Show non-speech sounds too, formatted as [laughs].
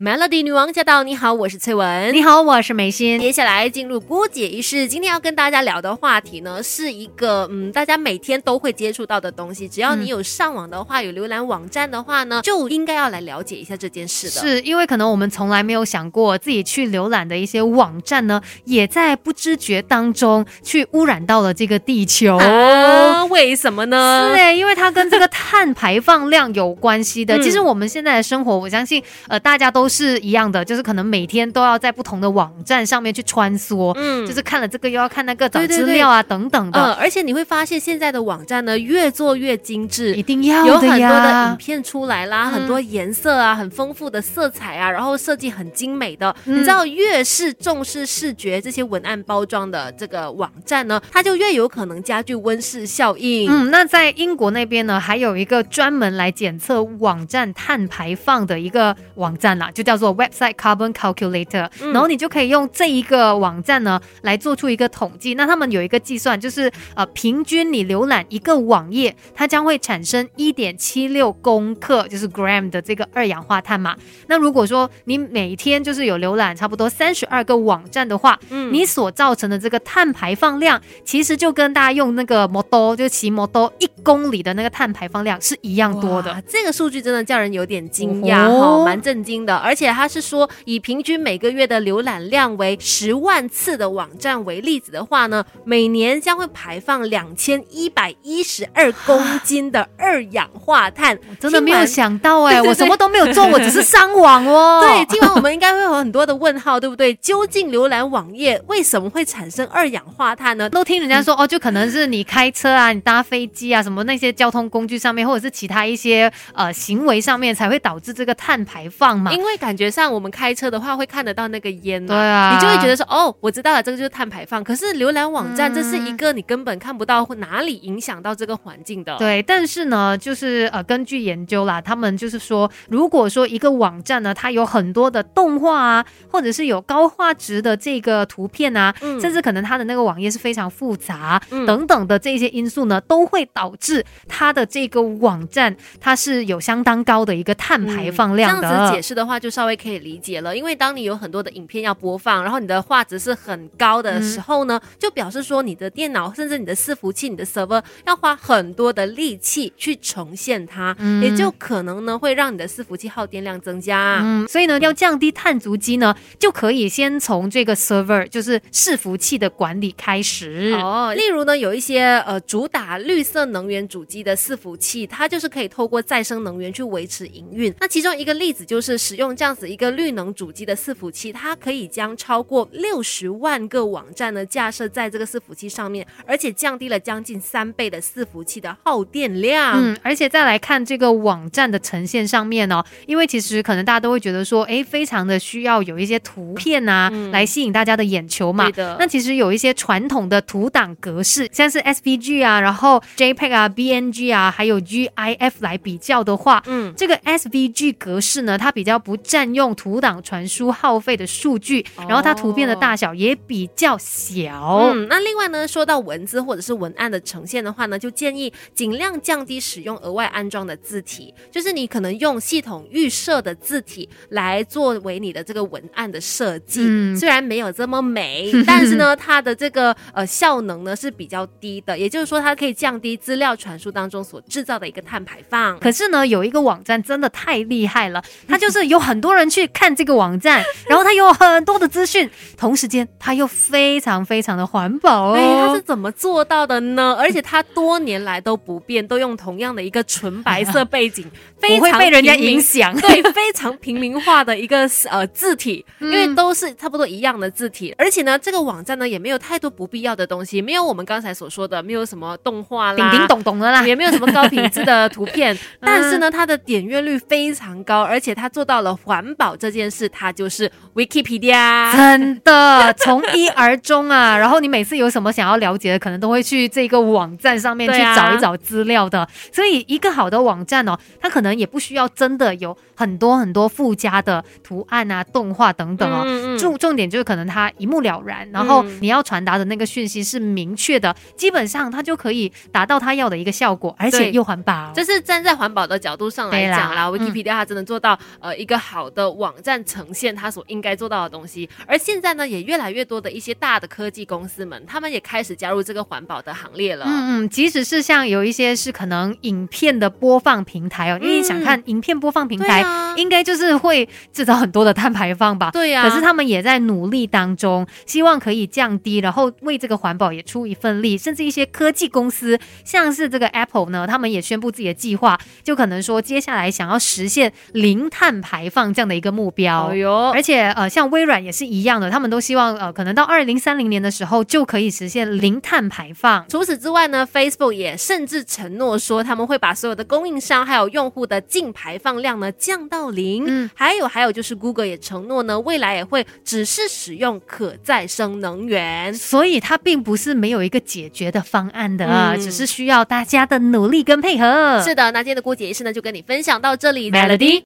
Melody 女王驾到！你好，我是翠文。你好，我是美心。接下来进入郭姐仪式。今天要跟大家聊的话题呢，是一个嗯，大家每天都会接触到的东西。只要你有上网的话，有浏览网站的话呢，就应该要来了解一下这件事的。是因为可能我们从来没有想过，自己去浏览的一些网站呢，也在不知觉当中去污染到了这个地球。为什么呢？是哎，因为它跟这个碳排放量有关系的。其实我们现在的生活，我相信呃，大家都。都是一样的，就是可能每天都要在不同的网站上面去穿梭，嗯，就是看了这个又要看那个找资料啊等等的。而且你会发现现在的网站呢越做越精致，一定要有很多的影片出来啦，很多颜色啊，很丰富的色彩啊，然后设计很精美的。你知道，越是重视视觉这些文案包装的这个网站呢，它就越有可能加剧温室效应。嗯，那在英国那边呢，还有一个专门来检测网站碳排放的一个网站啦。就叫做 Website Carbon Calculator，然后你就可以用这一个网站呢来做出一个统计。那他们有一个计算，就是呃，平均你浏览一个网页，它将会产生一点七六公克，就是 gram 的这个二氧化碳嘛。那如果说你每天就是有浏览差不多三十二个网站的话，嗯，你所造成的这个碳排放量，其实就跟大家用那个摩托就骑摩托一公里的那个碳排放量是一样多的。这个数据真的叫人有点惊讶哈，蛮震惊的，而且。他是说，以平均每个月的浏览量为十万次的网站为例子的话呢，每年将会排放两千一百一十二公斤的二氧化碳。我 [laughs] 真的没有想到哎，我什么都没有做，我只是上网哦。[laughs] 对，今晚我们应该会有很多的问号，对不对？究竟浏览网页为什么会产生二氧化碳呢？都听人家说哦，就可能是你开车啊，你搭飞机啊，什么那些交通工具上面，或者是其他一些呃行为上面，才会导致这个碳排放嘛。因为感觉。上我们开车的话，会看得到那个烟，对啊，你就会觉得说，哦，我知道了，这个就是碳排放。可是浏览网站，这是一个你根本看不到哪里影响到这个环境的。对，但是呢，就是呃，根据研究啦，他们就是说，如果说一个网站呢，它有很多的动画啊，或者是有高画质的这个图片啊，甚至可能它的那个网页是非常复杂等等的这些因素呢，都会导致它的这个网站它是有相当高的一个碳排放量的。这样子解释的话，就稍微。可以理解了，因为当你有很多的影片要播放，然后你的画质是很高的时候呢，就表示说你的电脑甚至你的伺服器、你的 server 要花很多的力气去重现它，也就可能呢会让你的伺服器耗电量增加。嗯，所以呢要降低碳足迹呢，就可以先从这个 server 就是伺服器的管理开始。哦，例如呢有一些呃主打绿色能源主机的伺服器，它就是可以透过再生能源去维持营运。那其中一个例子就是使用这样子。一个绿能主机的伺服器，它可以将超过六十万个网站呢架设在这个伺服器上面，而且降低了将近三倍的伺服器的耗电量。嗯，而且再来看这个网站的呈现上面哦，因为其实可能大家都会觉得说，哎，非常的需要有一些图片啊，来吸引大家的眼球嘛。对的。那其实有一些传统的图档格式，像是 SVG 啊，然后 JPEG 啊、BNG 啊，还有 GIF 来比较的话，嗯，这个 SVG 格式呢，它比较不占用。图档传输耗费的数据，然后它图片的大小也比较小。嗯，那另外呢，说到文字或者是文案的呈现的话呢，就建议尽量降低使用额外安装的字体，就是你可能用系统预设的字体来作为你的这个文案的设计。嗯，虽然没有这么美，[laughs] 但是呢，它的这个呃效能呢是比较低的，也就是说它可以降低资料传输当中所制造的一个碳排放。可是呢，有一个网站真的太厉害了，它就是有很多人。去看这个网站，然后它有很多的资讯，同时间它又非常非常的环保哦。它是怎么做到的呢？而且它多年来都不变，都用同样的一个纯白色背景，[laughs] 非常被人家影响。对，非常平民化的一个呃字体，因为都是差不多一样的字体。而且呢，这个网站呢也没有太多不必要的东西，没有我们刚才所说的，没有什么动画啦、叮叮咚咚的啦，也没有什么高品质的图片。[laughs] 但是呢，它的点阅率非常高，而且它做到了环保。这件事，它就是 Wikipedia，真的从一而终啊！然后你每次有什么想要了解的，可能都会去这个网站上面去找一找资料的。所以，一个好的网站哦，它可能也不需要真的有很多很多附加的图案啊、动画等等哦。嗯嗯重重点就是可能它一目了然，然后嗯你要传达的那个讯息是明确的，基本上它就可以达到它要的一个效果，而且又环保。这是站在环保的角度上来讲啦，Wikipedia 它真的做到呃一个好的网站呈现它所应该做到的东西。而现在呢，也越来越多的一些大的科技公司们，他们也开始加入这个环保的行列了。嗯嗯，即使是像有一些是可能影片的播放平台哦，因为你想看影片播放平台，应该就是会制造很多的碳排放吧。对呀、可是他们也在努力当中，希望可以降低，然后为这个环保也出一份力。甚至一些科技公司，像是这个 Apple 呢，他们也宣布自己的计划，就可能说接下来想要实现零碳排放这样的一个目标。而且呃，像微软也是一样的，他们都希望呃，可能到二零三零年的时候就可以实现零碳排放。除此之外呢，Facebook 也甚至承诺说，他们会把所有的供应商还有用户的净排放量呢降到零。嗯还有还有就是 Google 也承诺呢，未来也会只是使用可再生能源。所以它并不是没有一个解决的方案的，嗯只是需要大家的努力跟配合。是的，那今天的郭姐医师呢就跟你分享到这里 Melody